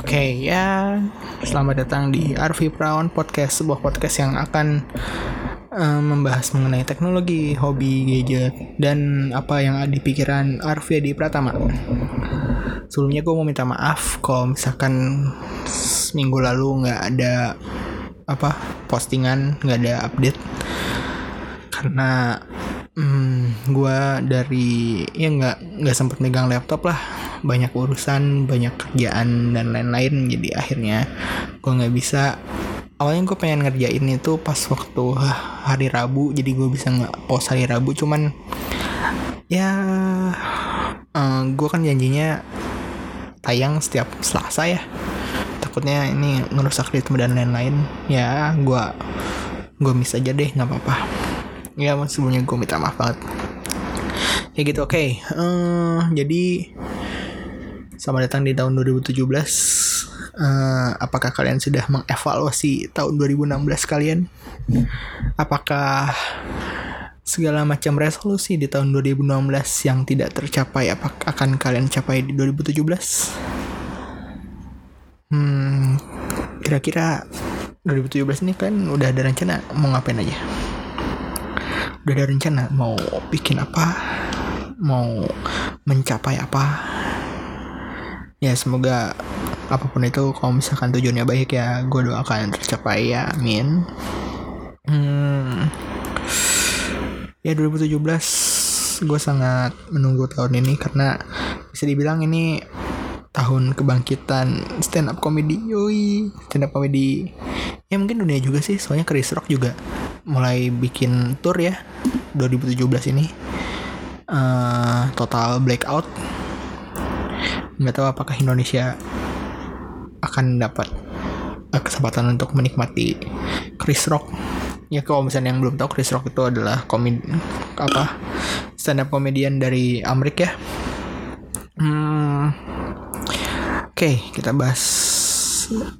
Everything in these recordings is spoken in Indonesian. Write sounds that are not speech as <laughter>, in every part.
Oke ya, selamat datang di Arvi Prawn Podcast, sebuah podcast yang akan uh, membahas mengenai teknologi, hobi, gadget, dan apa yang ada di pikiran Arvi di Pratama. Sebelumnya gue mau minta maaf kalau misalkan seminggu lalu nggak ada apa postingan, nggak ada update karena hmm, gue dari ya nggak nggak sempet megang laptop lah. Banyak urusan banyak kerjaan dan lain-lain. Jadi akhirnya gue nggak bisa. Awalnya gue pengen ngerjain itu pas waktu hari Rabu. Jadi gue bisa nggak post hari Rabu. Cuman ya uh, eh, gue kan janjinya tayang setiap Selasa ya. Takutnya ini ngerusak ritme dan lain-lain. Ya gue gue miss aja deh nggak apa-apa ya sebelumnya gue minta maaf banget. Ya gitu oke. Okay. uh, eh, jadi selamat datang di tahun 2017 uh, eh, apakah kalian sudah mengevaluasi tahun 2016 kalian? Apakah segala macam resolusi di tahun 2016 yang tidak tercapai apakah akan kalian capai di 2017 hmm kira-kira 2017 ini kan udah ada rencana mau ngapain aja udah ada rencana mau bikin apa mau mencapai apa. Ya semoga apa pun itu kalau misalkan tujuannya baik ya gue doakan tercapai ya amin. Hmm, ya 2017 gue sangat menunggu tahun ini karena bisa dibilang ini tahun kebangkitan stand up comedy yoi. Stand up comedy ya mungkin dunia juga sih soalnya Chris Rock juga mulai bikin tour ya 2017 ini. Uh, total blackout. Nggak tahu apakah Indonesia akan dapat uh, kesempatan untuk menikmati Chris Rock. Ya kalau misalnya yang belum tahu Chris Rock itu adalah komedi apa stand up komedian dari Amerika. Ya hmm, oke okay, kita bahas.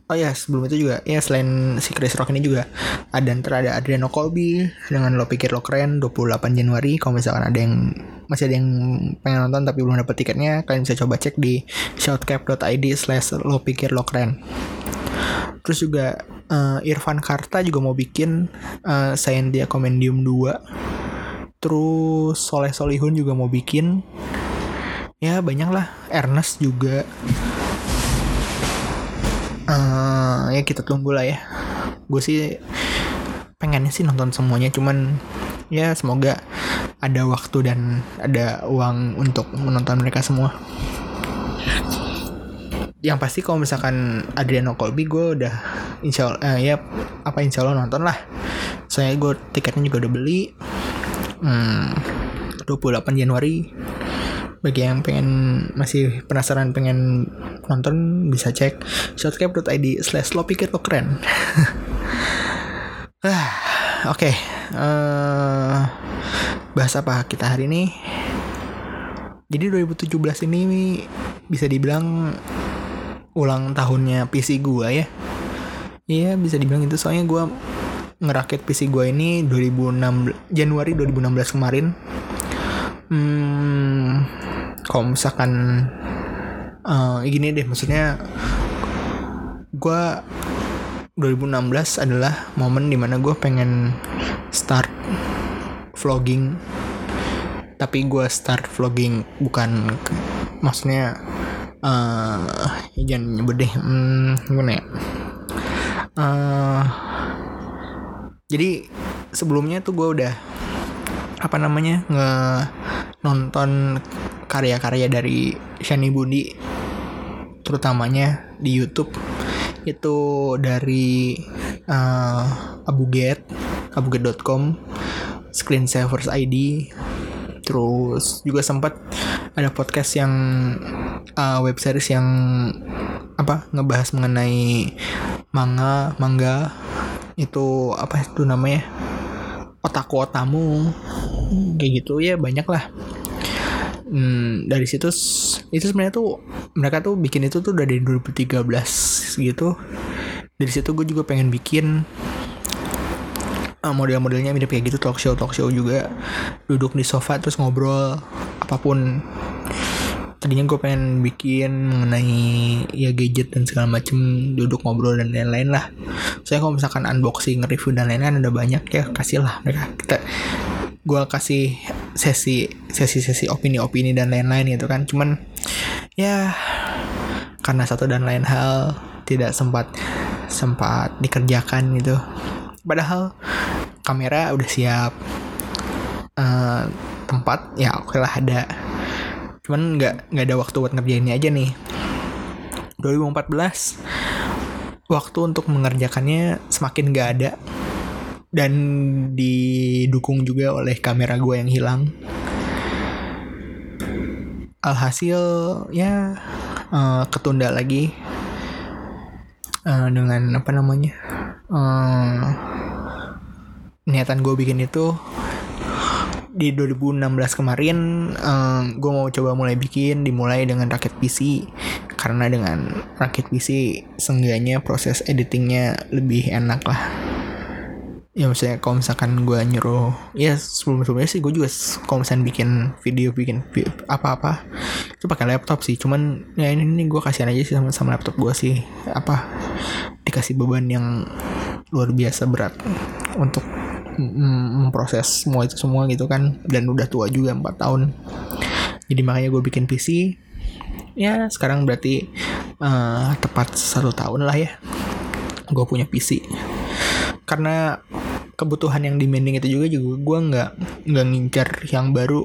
Oh ya sebelum itu juga ya selain si Chris Rock ini juga ada antara ada Adriano Colby dengan lo pikir lo keren 28 Januari. Kalau misalkan ada yang masih ada yang pengen nonton tapi belum dapat tiketnya kalian bisa coba cek di shoutcap.id slash lo pikir lo keren. Terus juga uh, Irfan Karta juga mau bikin uh, Scientia Compendium 2 terus Soleh Solihun juga mau bikin. Ya banyak lah Ernest juga uh, ya kita tunggu lah ya. Gue sih pengennya sih nonton semuanya cuman ya semoga ada waktu dan ada uang untuk menonton mereka semua. Yang pasti kalau misalkan Adriano Colby gue udah insya Allah uh, ya apa insya Allah nonton lah. Soalnya gue tiketnya juga udah beli. Hmm, 28 Januari. Bagi yang pengen masih penasaran pengen nonton bisa cek shotcap.id slash lo pikir lo keren. <laughs> Ah, oke okay. eh, bahas apa kita hari ini? Jadi 2017 ini bisa dibilang ulang tahunnya PC gua ya. Iya bisa dibilang itu. Soalnya gua ngerakit PC gua ini 2006 Januari 2016 kemarin. Hmm, kalau misalkan uh, gini deh maksudnya gue 2016 adalah momen di mana gue pengen start vlogging. Tapi gue start vlogging bukan maksudnya uh, jangan nyebut deh hmm, gimana ya? Uh, jadi sebelumnya tuh gue udah apa namanya nge nonton karya-karya dari Shani Budi terutamanya di YouTube itu dari uh, abuget abuget.com screensavers ID terus juga sempat ada podcast yang uh, web series yang apa ngebahas mengenai manga manga. Itu apa itu namanya? Otaku otamu. Kayak gitu. Ya banyak lah hmm, dari situ itu sebenarnya tuh mereka tuh bikin itu tuh dari 2013 gitu. Dari situ gue juga pengen bikin uh, model-modelnya mirip kayak gitu talk show talk show juga. Duduk di sofa terus ngobrol apa pun. Tadinya gue pengen bikin mengenai ya gadget dan segala macem duduk ngobrol dan lain-lain lah. Saya kalau misalkan unboxing review dan lain-lain ada banyak ya kasih lah mereka. Kita gue kasih sesi sesi sesi opini opini dan lain-lain gitu kan. Cuman ya karena satu dan lain hal tidak sempat sempat dikerjakan gitu. Padahal kamera udah siap uh, tempat ya oke lah ada. Cuman nggak nggak ada waktu buat ngerjainnya aja nih. 2014 waktu untuk mengerjakannya semakin gak ada dan didukung juga oleh kamera gue yang hilang. Alhasil ya uh, ketunda lagi uh, dengan apa namanya uh, niatan gue bikin itu. Di 2016 kemarin um, gue mau coba mulai bikin dimulai dengan rakit PC karena dengan rakit PC seenggaknya proses editingnya lebih enak lah ya maksudnya kalau misalkan gue nyuruh ya sebelum sebelumnya sih gue juga kalau misalkan bikin video bikin apa-apa itu pakai laptop sih. Cuman ya ini, ini gue kasihan aja sih sama, sama laptop gue sih. Apa dikasih beban yang luar biasa berat untuk memproses semua itu semua gitu kan. Dan udah tua juga 4 tahun. Jadi makanya gue bikin PC ya sekarang berarti uh, tepat satu tahun lah ya gue punya PC karena kebutuhan yang demanding itu juga juga gue nggak nggak ngincar yang baru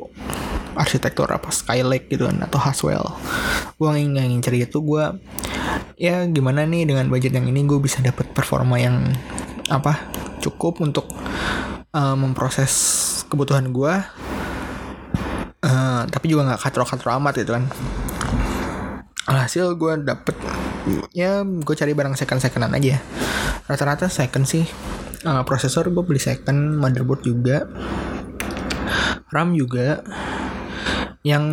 arsitektur apa Skylake gitu kan atau Haswell. Gue nggak ngincar itu gue ya gimana nih dengan budget yang ini gue bisa dapat performa yang apa cukup untuk uh, memproses kebutuhan gue uh, tapi juga nggak katro-katro amat gitu kan. Alhasil gue dapet ya gue cari barang second secondan aja. Rata-rata second sih uh, prosesor gue beli second motherboard juga RAM juga. Yang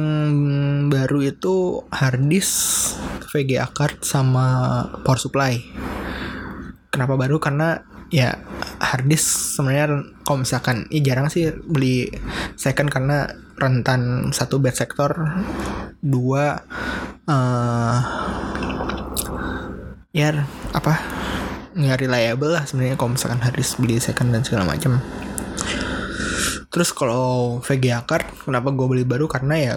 baru itu hard disk VGA card sama power supply. Kenapa baru? Karena ya hard disk sebenarnya kalau misalkan ya jarang sih beli second karena rentan. Satu bed sektor dua uh, ya apa nggak reliable lah sebenarnya kalau misalkan harus beli second dan segala macam terus kalau VGA card kenapa gue beli baru? Karena ya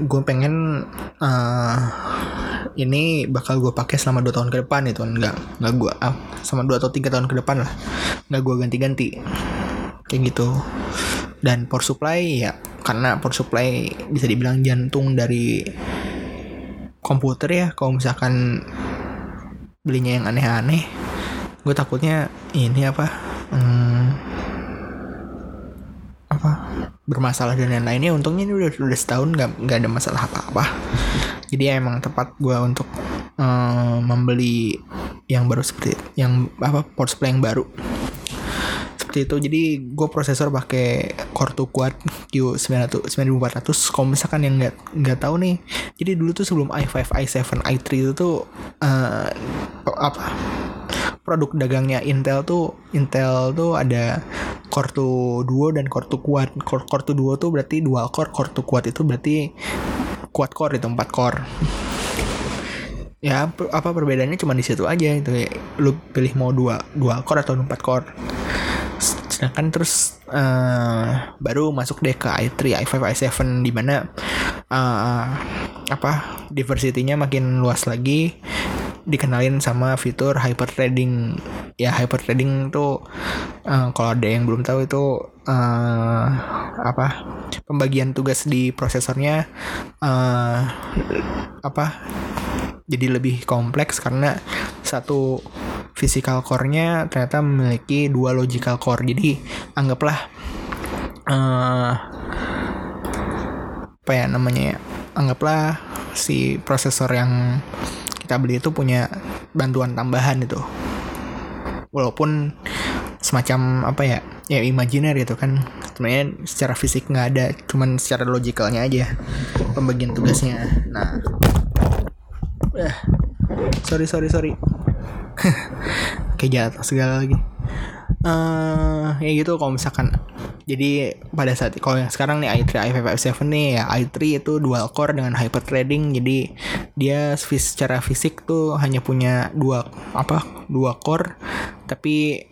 gue pengen uh, ini bakal gue pakai selama dua tahun ke depan itu. Nggak nggak gue uh, sama dua atau tiga tahun ke depan lah. Nggak gue ganti-ganti. Kayak gitu. Dan power supply ya karena power supply bisa dibilang jantung dari komputer ya. Kalau misalkan belinya yang aneh-aneh gue takutnya ini apa hmm, apa bermasalah dan lain-lainnya. Untungnya ini udah udah setahun nggak nggak ada masalah apa-apa. Jadi emang tepat gue untuk um, membeli yang baru seperti yang apa supply yang baru. Seperti itu. Jadi gue prosesor pakai Core 2 Quad Q900 9400 kalau misalkan yang nggak nggak tahu nih jadi dulu tuh sebelum i5 i7 i3 itu tuh uh, apa produk dagangnya Intel tuh Intel tuh ada Core 2 Duo dan Core 2 Quad. Core, Core 2 Duo tuh berarti dual core, Core 2 Quad itu berarti quad core itu 4 core. Ya apa perbedaannya cuma di situ aja itu ya. Lu pilih mau dua dua core atau 4 core. Sedangkan terus uh, baru masuk deh ke i3, i5, i7 di mana uh, apa diversity-nya makin luas lagi dikenalin sama fitur hyper threading ya hyper threading tuh uh, kalau ada yang belum tahu itu uh, apa pembagian tugas di prosesornya uh, apa jadi lebih kompleks karena satu physical core-nya ternyata memiliki dua logical core. Jadi anggaplah uh, apa ya namanya ya anggaplah si prosesor yang kita beli itu punya bantuan tambahan itu. Walaupun semacam apa ya ya imajiner gitu kan. Sebenarnya secara fisik nggak ada cuman secara logikalnya aja pembagian tugasnya. Nah. Eh, sorry sorry sorry. <laughs> Kayak jatuh segala lagi. Uh, ya gitu kalau misalkan jadi pada saat kalau yang sekarang nih i3 i5 i7 nih ya i3 itu dual core dengan hyper threading jadi dia secara fisik tuh hanya punya dua apa dua core. Tapi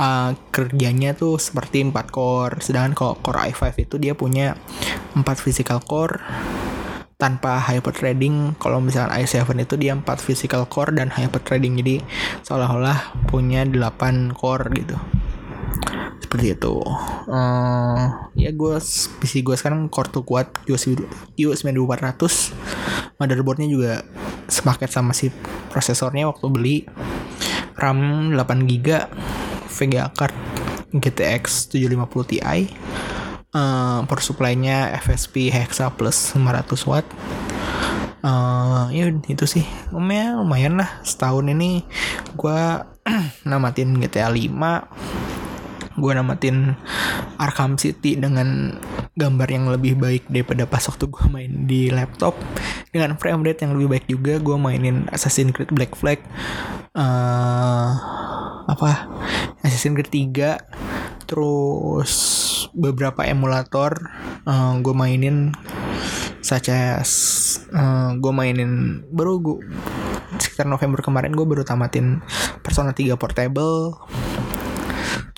uh, kerjanya tuh seperti 4 core. Sedangkan kalau core i5 itu dia punya 4 physical core tanpa hyper threading kalau misalnya i7 itu dia 4 physical core dan hyper threading jadi seolah-olah punya 8 core gitu seperti itu. Uh, ya gue PC gue sekarang core tuh kuat USB US 9400 motherboardnya juga sepaket sama si prosesornya waktu beli. RAM 8 GB VGA card GTX 750 Ti. Uh, power supply-nya FSP Hexa plus 500 watt. Uh, ya itu sih. Lumayan lumayan lah. Setahun ini gue <clears throat> namatin GTA 5 gue namatin Arkham City dengan gambar yang lebih baik daripada pas waktu gue main di laptop. Dengan frame rate yang lebih baik juga gue mainin Assassin's Creed Black Flag uh, apa? Assassin's Creed 3 terus beberapa emulator uh, gue mainin such uh, gue mainin baru gue sekitar November kemarin gue baru tamatin Persona 3 Portable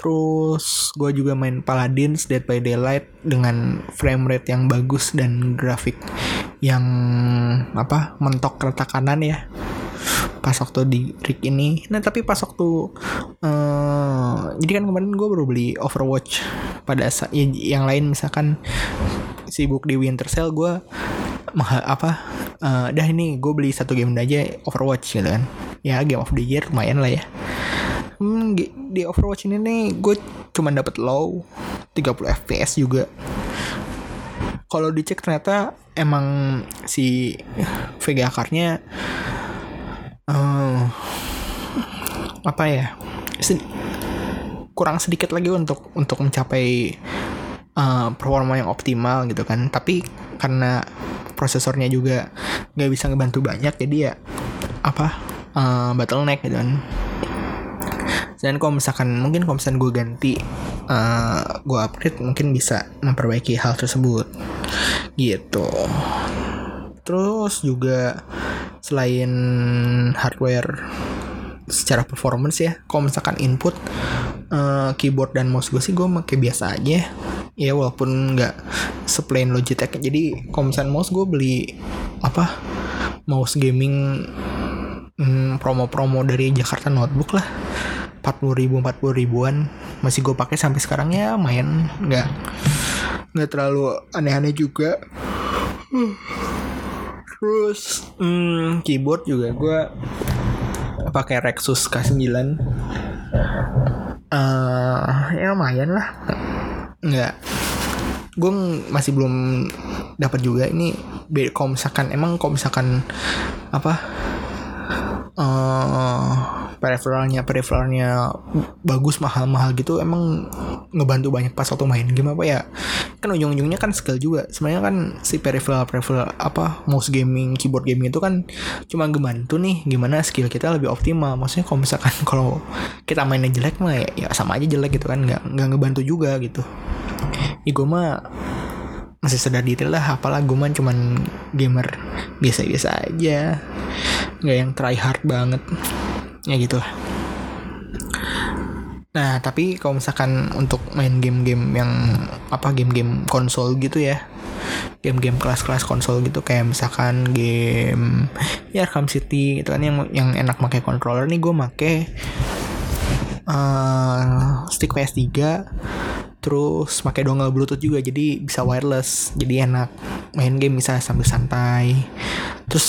Terus gue juga main Paladins Dead by Daylight dengan frame rate yang bagus dan grafik yang apa mentok rata kanan ya. Pas waktu di rig ini. Nah tapi pas waktu uh, jadi kan kemarin gue baru beli Overwatch pada saat ya, yang lain misalkan sibuk di Winter Sale gue apa uh, dah ini gue beli satu game aja Overwatch gitu kan. Ya game of the year lumayan lah ya hmm, di Overwatch ini nih gue cuma dapat low 30 fps juga. Kalau dicek ternyata emang si VGA cardnya uh, apa ya sed kurang sedikit lagi untuk untuk mencapai uh, performa yang optimal gitu kan. Tapi karena prosesornya juga nggak bisa ngebantu banyak jadi ya apa uh, bottleneck gitu kan dan kalau misalkan mungkin kalau misalkan gue ganti uh, gue upgrade mungkin bisa memperbaiki hal tersebut. Gitu. Terus juga selain hardware secara performance ya kalau misalkan input uh, keyboard dan mouse gue sih gue pakai biasa aja. Ya walaupun nggak seplain Logitech. Jadi kalau misalkan mouse gue beli apa mouse gaming hmm, promo-promo dari Jakarta Notebook lah 40 ribu 40 ribuan masih gue pakai sampai sekarang ya main nggak nggak terlalu aneh-aneh juga. Terus hmm, keyboard juga gue pakai Rexus K9 uh, ya lumayan lah. Nggak gue masih belum dapat juga ini. Kalau misalkan emang kalau misalkan apa uh, peripheralnya peripheralnya bagus mahal-mahal gitu emang ngebantu banyak pas waktu main. Game apa ya kan ujung-ujungnya kan skill juga. Sebenarnya kan si peripheral peripheral apa mouse gaming keyboard gaming itu kan cuma ngebantu nih gimana skill kita lebih optimal. Maksudnya kalau misalkan <laughs> kalau kita mainnya jelek mah ya, ya sama aja jelek gitu kan. Nggak nggak ngebantu juga gitu. Gue mah masih sadar detail lah. Apalah gue mah cuman gamer biasa-biasa aja. Nggak yang try hard banget. Ya gitu lah. Nah tapi kalau misalkan untuk main game-game yang apa game-game konsol gitu ya. Game-game kelas-kelas konsol gitu. Kayak misalkan game ya Arkham City gitu kan. Yang yang enak pakai controller nih gue make. Uh, stick PS3 terus pakai dongle bluetooth juga jadi bisa wireless jadi enak. Main game bisa sambil santai. Terus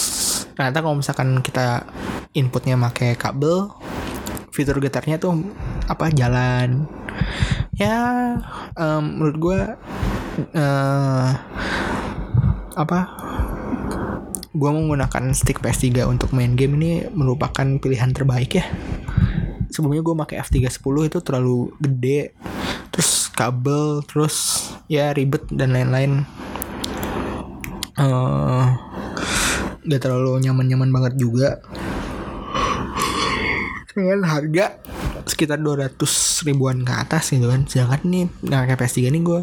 ternyata kalau misalkan kita inputnya pakai kabel fitur getarnya tuh apa jalan. Ya um, menurut gue uh, apa gue menggunakan stick PS3 untuk main game ini merupakan pilihan terbaik ya. Sebelumnya gue pakai F310 itu terlalu gede terus kabel terus ya ribet dan lain-lain. Uh, terlalu nyaman-nyaman banget juga. Dengan harga sekitar 200 ribuan ke atas gitu kan. Sedangkan nih nah kayak PS3 nih gue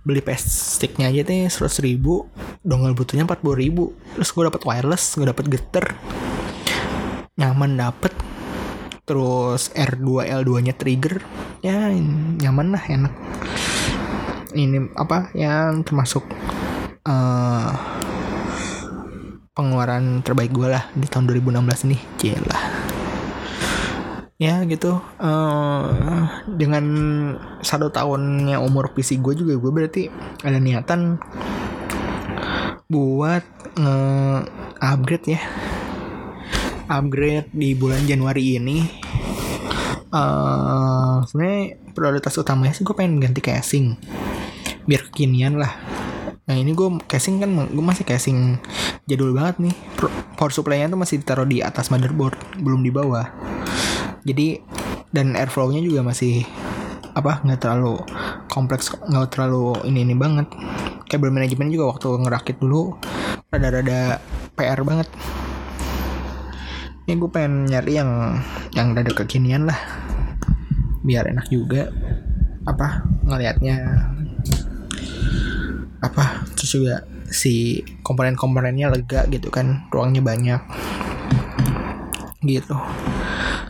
beli PS sticknya aja nih 100 ribu dongle butuhnya 40 ribu. Terus gue dapet wireless gue dapet getter nyaman dapet. Terus R2 L2 nya trigger ya nyaman lah enak. Ini apa yang termasuk uh, pengeluaran terbaik gue lah di tahun 2016 nih jelah ya gitu. Uh, dengan satu tahunnya umur PC gue juga gue berarti ada niatan buat nge-upgrade ya. Upgrade di bulan Januari ini uh, sebenarnya prioritas utamanya sih gue pengen ganti casing biar kekinian lah Nah ini gue casing kan gue masih casing jadul banget nih. Power supply-nya tuh masih ditaruh di atas motherboard, belum di bawah. Jadi dan airflow-nya juga masih apa nggak terlalu kompleks nggak terlalu ini ini banget kabel manajemen juga waktu ngerakit dulu rada-rada PR banget ini gue pengen nyari yang yang rada kekinian lah. Biar enak juga. Apa ngelihatnya apa terus juga si komponen-komponennya lega gitu kan ruangnya banyak. Gitu.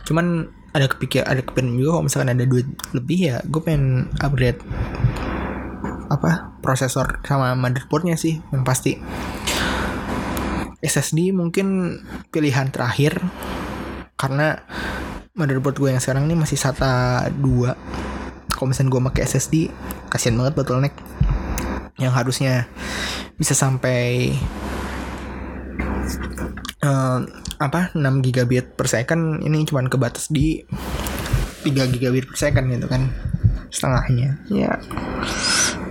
Cuman ada kepikir ada kepikiran juga kalau misalkan ada duit lebih ya gue pengen upgrade apa prosesor sama motherboardnya sih yang pasti. SSD mungkin pilihan terakhir karena motherboard gue yang sekarang ini masih SATA 2 kalau misalnya gue pakai SSD kasihan banget bottleneck yang harusnya bisa sampai uh, apa 6 gigabit per second ini cuma kebatas di 3 gigabit per second gitu kan. Setengahnya. Ya.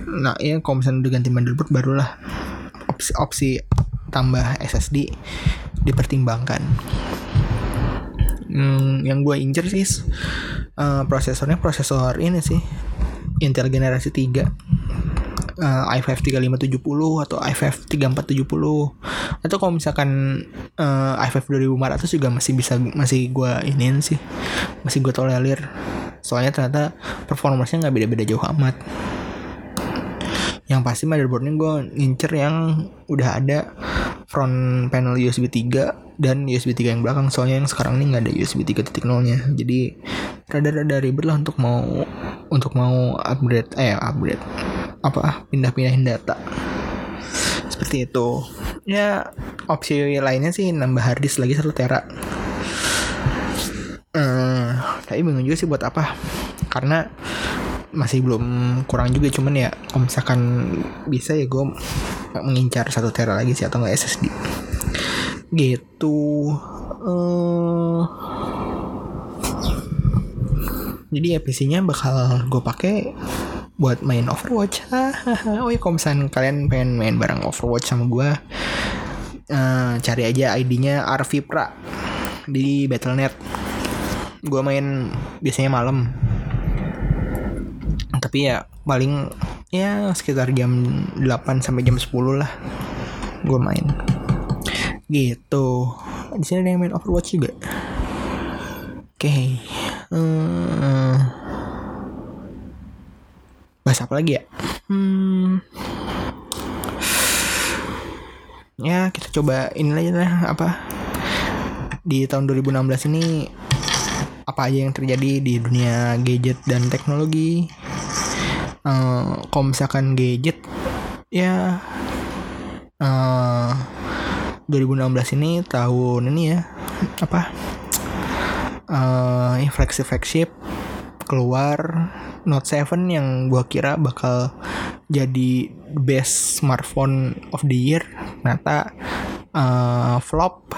Nah ya kalau misalnya udah ganti motherboard barulah opsi opsi tambah SSD dipertimbangkan hmm, yang gue incer sih uh, prosesornya prosesor ini sih Intel generasi 3 uh, i5 3570 atau i5 3470 atau kalau misalkan uh, i5 2500 juga masih bisa masih gue iniin sih masih gue tolerir. Soalnya ternyata performanya nggak beda-beda jauh amat. Yang pasti motherboardnya gue ngincer yang udah ada front panel USB 3 dan USB 3 yang belakang. Soalnya yang sekarang ini nggak ada USB 3.0 nya jadi rada-rada ribet lah untuk mau untuk mau upgrade eh upgrade. Apa pindah-pindahin data. Seperti itu. Ya opsi lainnya sih nambah harddisk lagi satu tera. Hmm, tapi bingung juga sih buat apa. Karena masih belum kurang juga cuman ya kalau misalkan bisa ya gue mengincar satu tera lagi sih atau nggak SSD gitu uh, jadi ya PC-nya bakal gue pakai buat main Overwatch. oh ya kalau misalnya kalian pengen main bareng Overwatch sama gue, uh, cari aja ID-nya Arvipra di Battle.net. Gue main biasanya malam. Tapi ya paling ya sekitar jam 8 sampai jam 10 lah gue main. Gitu. Di sini ada yang main Overwatch juga. Oke. Okay. Hmm bahas apa lagi ya hmm ya kita coba ini aja lah apa di tahun 2016 ini apa aja yang terjadi di dunia gadget dan teknologi uh, kalau misalkan gadget ya uh, eh, 2016 ini tahun ini ya apa uh, flagship flagship keluar Note 7 yang gua kira bakal jadi best smartphone of the year ternyata uh, flop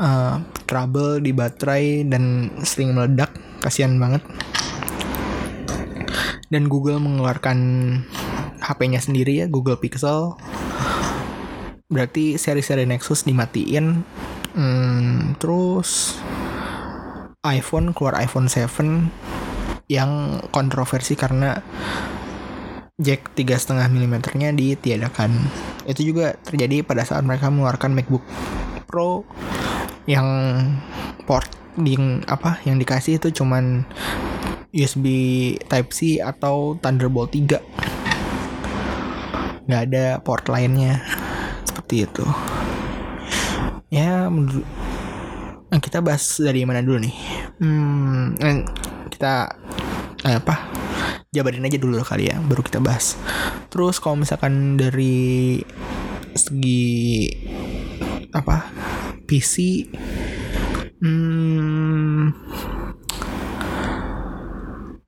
uh, trouble di baterai dan sering meledak kasihan banget dan Google mengeluarkan HP-nya sendiri ya Google Pixel berarti seri-seri Nexus dimatiin hmm, terus iPhone keluar iPhone 7 yang kontroversi karena jack tiga setengah milimeternya ditiadakan. Itu juga terjadi pada saat mereka mengeluarkan MacBook Pro yang port di apa yang dikasih itu cuman USB Type C atau Thunderbolt 3 nggak ada port lainnya. Seperti itu. Ya nah, kita bahas dari mana dulu nih? Hmm, eh, kita eh, apa? Jabarin aja dulu kali ya baru kita bahas. Terus kalau misalkan dari segi apa PC hmm,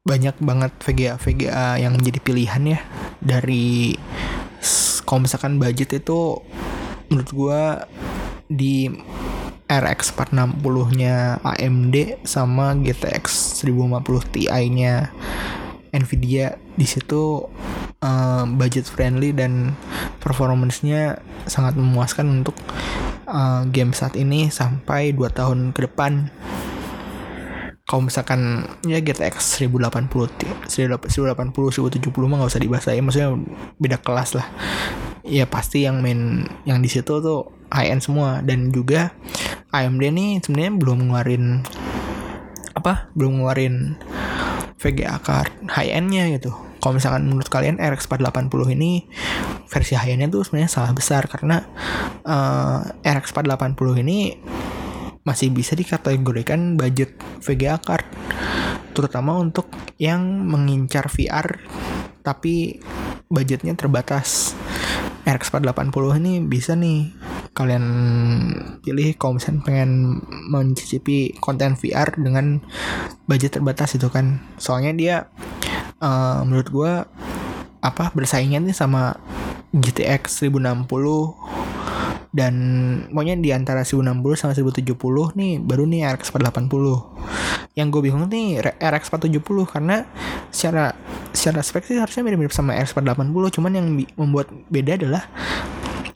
banyak banget VGA VGA yang menjadi pilihan ya. Dari kalau misalkan budget itu menurut gua di RX 460-nya AMD sama GTX 1050 Ti-nya Nvidia di situ uh, budget friendly dan performance-nya sangat memuaskan untuk uh, game saat ini sampai 2 tahun ke depan kalau misalkan ya GTX 1080 1080 1070 mah nggak usah dibahas ya maksudnya beda kelas lah. Ya pasti yang main yang di situ tuh high end semua. Dan juga AMD nih sebenarnya belum ngeluarin apa belum ngeluarin VGA card high endnya gitu. Kalau misalkan menurut kalian RX 480 ini versi high endnya tuh sebenarnya salah besar. Karena uh, RX 480 ini masih bisa dikategorikan budget VGA card terutama untuk yang mengincar VR tapi budgetnya terbatas. RX 480 ini bisa nih kalian pilih kalau misalnya pengen mencicipi konten VR dengan budget terbatas itu kan. Soalnya dia uh, menurut gue apa bersaingnya nih sama GTX 1060 dan pokoknya di antara 1060 sama 1070 nih baru nih RX 480 yang gue bingung nih RX 470 karena secara secara spek sih harusnya mirip-mirip sama RX 480 cuman yang membuat beda adalah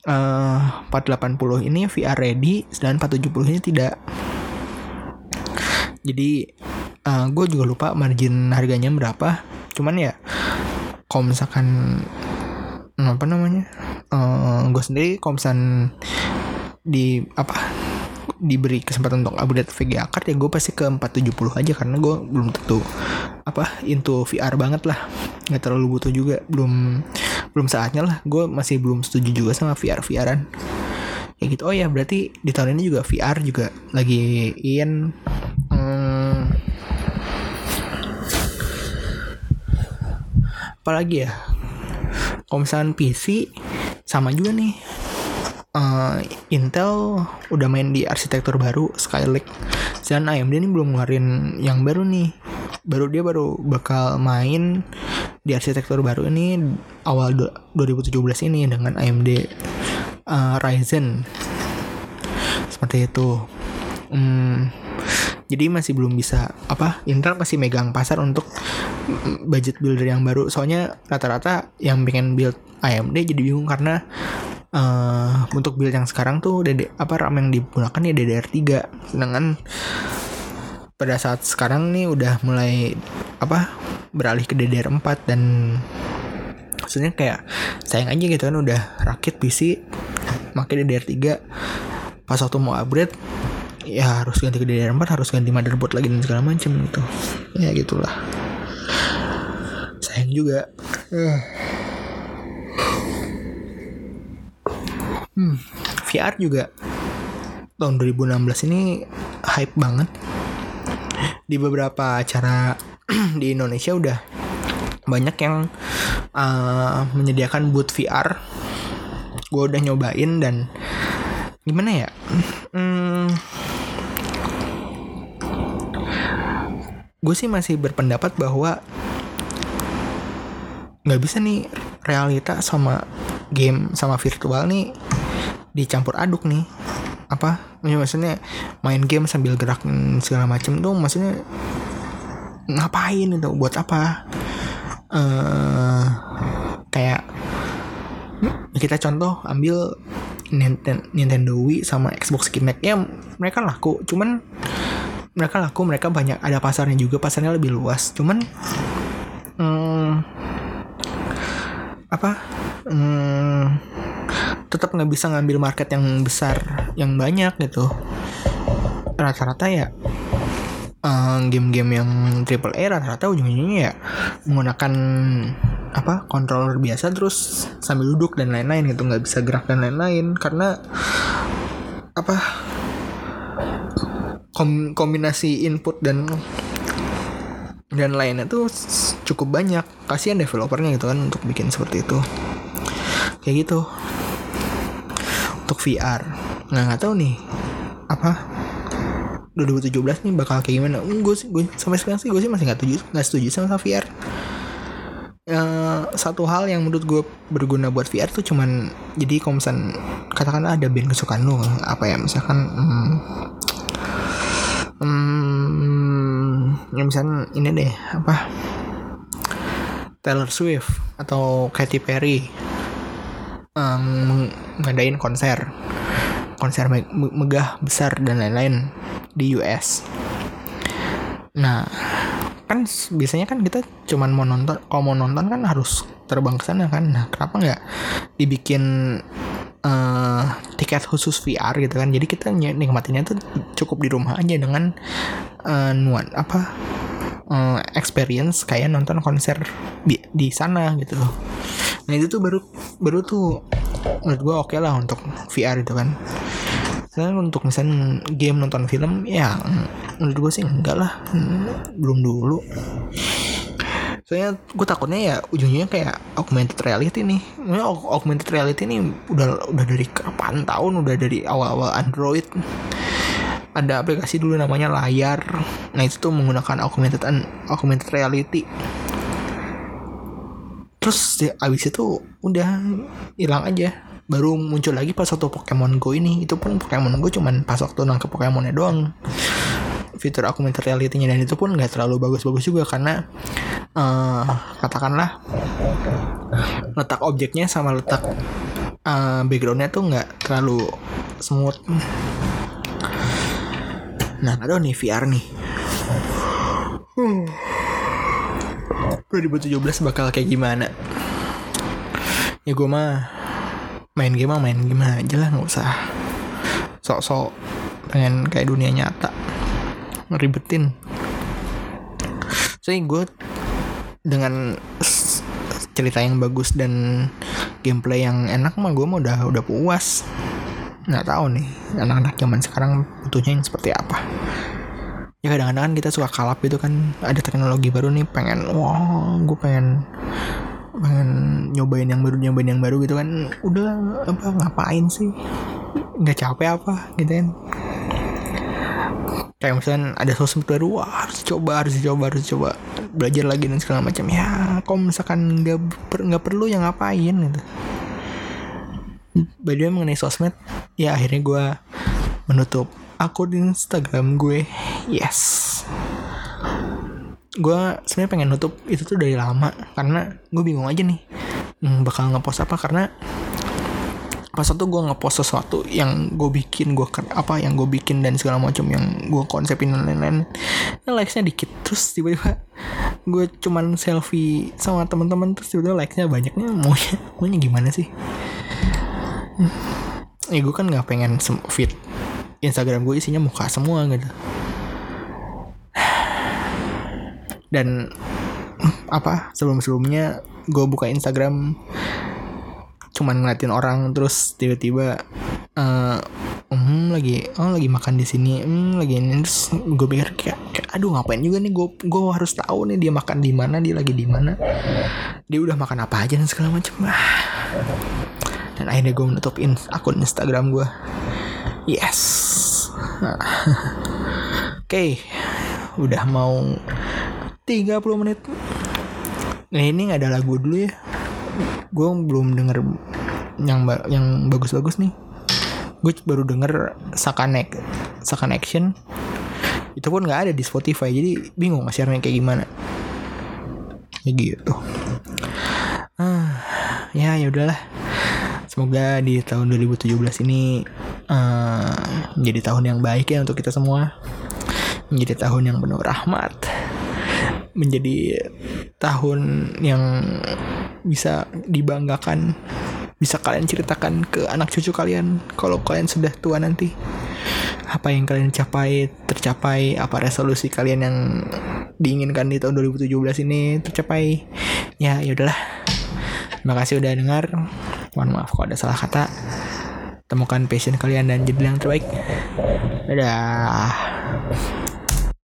uh, eh, 480 ini VR ready dan 470 ini tidak. Jadi uh, eh, gue juga lupa margin harganya berapa. Cuman ya kalau misalkan apa namanya uh, gue sendiri misalnya di apa diberi kesempatan untuk upgrade VGA card ya gue pasti ke 470 aja karena gue belum tentu apa into VR banget lah. Nggak terlalu butuh juga belum belum saatnya lah. Gue masih belum setuju juga sama VR VRan ya gitu. Oh ya berarti di tahun ini juga VR juga lagi in. Hmm, apalagi ya? Misalnya PC sama juga nih. Uh, Intel udah main di arsitektur baru Skylake. Dan AMD ini belum ngeluarin yang baru nih. Baru dia baru bakal main di arsitektur baru ini awal 2017 ini dengan AMD uh, Ryzen. Seperti itu. Hmm, jadi masih belum bisa apa Intel masih megang pasar untuk budget builder yang baru. Soalnya rata-rata yang pengen build AMD jadi bingung karena uh, untuk build yang sekarang tuh DD, apa RAM yang digunakan ya DDR3 sedangkan pada saat sekarang nih udah mulai apa beralih ke DDR4 dan maksudnya kayak sayang aja gitu kan udah rakit PC pakai DDR3 pas waktu mau upgrade ya harus ganti ke DDR4 harus ganti motherboard lagi dan segala macam gitu. Ya gitulah sayang juga. Hmm, VR juga. Tahun 2016 ini hype banget. Di beberapa acara <clears throat> di Indonesia udah banyak yang uh, menyediakan booth VR gue udah nyobain dan gimana ya? Hmm, gue sih masih berpendapat bahwa nggak bisa nih realita sama game sama virtual nih dicampur aduk nih. Apa? Ya, maksudnya main game sambil gerak segala macem tuh maksudnya ngapain itu? Buat apa? Uh, kayak kita contoh ambil Nintendo Wii sama Xbox Kinect ya mereka laku cuman mereka laku mereka banyak ada pasarnya juga pasarnya lebih luas. Cuman hmm, apa? Hmm, tetap nggak bisa ngambil market yang besar yang banyak gitu. Rata-rata ya eh, game-game yang triple A rata-rata ujung-ujungnya ya menggunakan apa controller biasa terus sambil duduk dan lain-lain gitu. Nggak bisa gerak dan lain-lain karena apa kom- kombinasi input dan dan lainnya tuh cukup banyak. Kasihan developernya gitu kan untuk bikin seperti itu. Kayak gitu. Untuk VR nggak nggak tahu nih. Apa? 2017 nih bakal kayak gimana? Gue sih gue sampai sekarang sih gue sih masih nggak setuju nggak setuju sama VR Eh, satu hal yang menurut gue berguna buat VR tuh cuman jadi kalau misalkan katakanlah ada band kesukaan lu apa ya misalkan hmm, hmm, ya misalkan ini deh apa Taylor Swift atau Katy Perry um, ngadain konser konser me- me- megah besar dan lain-lain di US. Nah, kan biasanya kan kita cuman mau nonton, kalau mau nonton kan harus terbang ke sana kan. Nah, kenapa nggak dibikin eh, tiket khusus VR gitu kan? Jadi kita ny- nikmatinnya tuh cukup di rumah aja dengan eh, nuan apa eh, experience kayak nonton konser di, di sana gitu loh. Nah itu tuh baru baru tuh menurut gue oke lah untuk VR itu kan. Soalnya untuk misalnya game nonton film ya menurut gue sih enggak lah belum dulu. Soalnya gue takutnya ya ujungnya kayak augmented reality nih. Aug- augmented reality ini udah udah dari kapan tahun udah dari awal-awal Android. Ada aplikasi dulu namanya layar. Nah itu tuh menggunakan augmented augmented reality. Terus ya, abis itu udah hilang aja. Baru muncul lagi pas waktu Pokemon Go ini. Itu pun Pokemon Go cuman pas waktu nangkep Pokemonnya doang. Fitur augmented reality-nya dan itu pun nggak terlalu bagus-bagus juga karena eh, katakanlah letak objeknya sama letak eh, backgroundnya tuh nggak terlalu smooth nah nggak tahu nih. VR nih 2017 bakal kayak gimana? Ya gue mah main game mah main game aja lah nggak usah sok-sok pengen kayak dunia nyata. Ngeribetin. Soalnya gue dengan cerita yang bagus dan gameplay yang enak mah gue mah udah udah puas nggak tahu nih anak-anak zaman sekarang butuhnya yang seperti apa. Ya kadang-kadang kita suka kalap gitu kan ada teknologi baru nih pengen wah gue pengen pengen nyobain yang baru nyobain yang baru gitu kan. Udah apa ngapain sih? Nggak capek apa gitu kan. Kayak misalnya ada sosmed baru wah harus coba harus coba harus coba belajar lagi dan segala macam. Ya kalau misalkan nggak nggak perlu ya ngapain gitu by the way mengenai sosmed ya akhirnya gue menutup akun Instagram gue. Yes. Gue sebenarnya pengen nutup itu tuh dari lama karena gue bingung aja nih hmm, bakal ngepost apa. Karena pas itu gue ngepost sesuatu yang gue bikin gue apa yang gue bikin dan segala macam yang gue konsepin dan lain-lain yang likesnya dikit. Terus tiba-tiba gue cuman selfie sama teman-teman terus tiba-tiba likesnya banyaknya. Maunya maunya gimana sih. Ya gue kan nggak pengen feed Instagram gue isinya muka semua gitu dan apa sebelum-sebelumnya gue buka Instagram cuman ngeliatin orang terus tiba-tiba eh hmm lagi oh lagi makan di sini hmm lagi ini terus gue pikir kayak, kayak, aduh ngapain juga nih gue gue harus tahu nih dia makan di mana dia lagi di mana dia udah makan apa aja dan segala macam ah. Dan akhirnya gue menutup in- akun Instagram gue yes. <laughs> Oke. Udah mau 30 menit. Nah ini nggak ada lagu dulu ya. Gue belum denger yang ba- yang bagus-bagus nih. Gue baru denger Sakanek Sakan Action. Itu pun nggak ada di Spotify Jadi bingung nge-share-nya kayak gimana. Ya gitu. Ah, Ya ya udahlah Semoga di tahun 2017 ini eh, Menjadi tahun yang baik ya untuk kita semua. Menjadi tahun yang penuh rahmat. Menjadi tahun yang bisa dibanggakan bisa kalian ceritakan ke anak cucu kalian kalau kalian sudah tua nanti. Apa yang kalian capai tercapai apa resolusi kalian yang diinginkan di tahun 2017 ini tercapai. Ya ya udahlah. Terima kasih udah dengar Mohon maaf kalau ada salah kata. Temukan passion kalian dan jadilah yang terbaik. Dadah.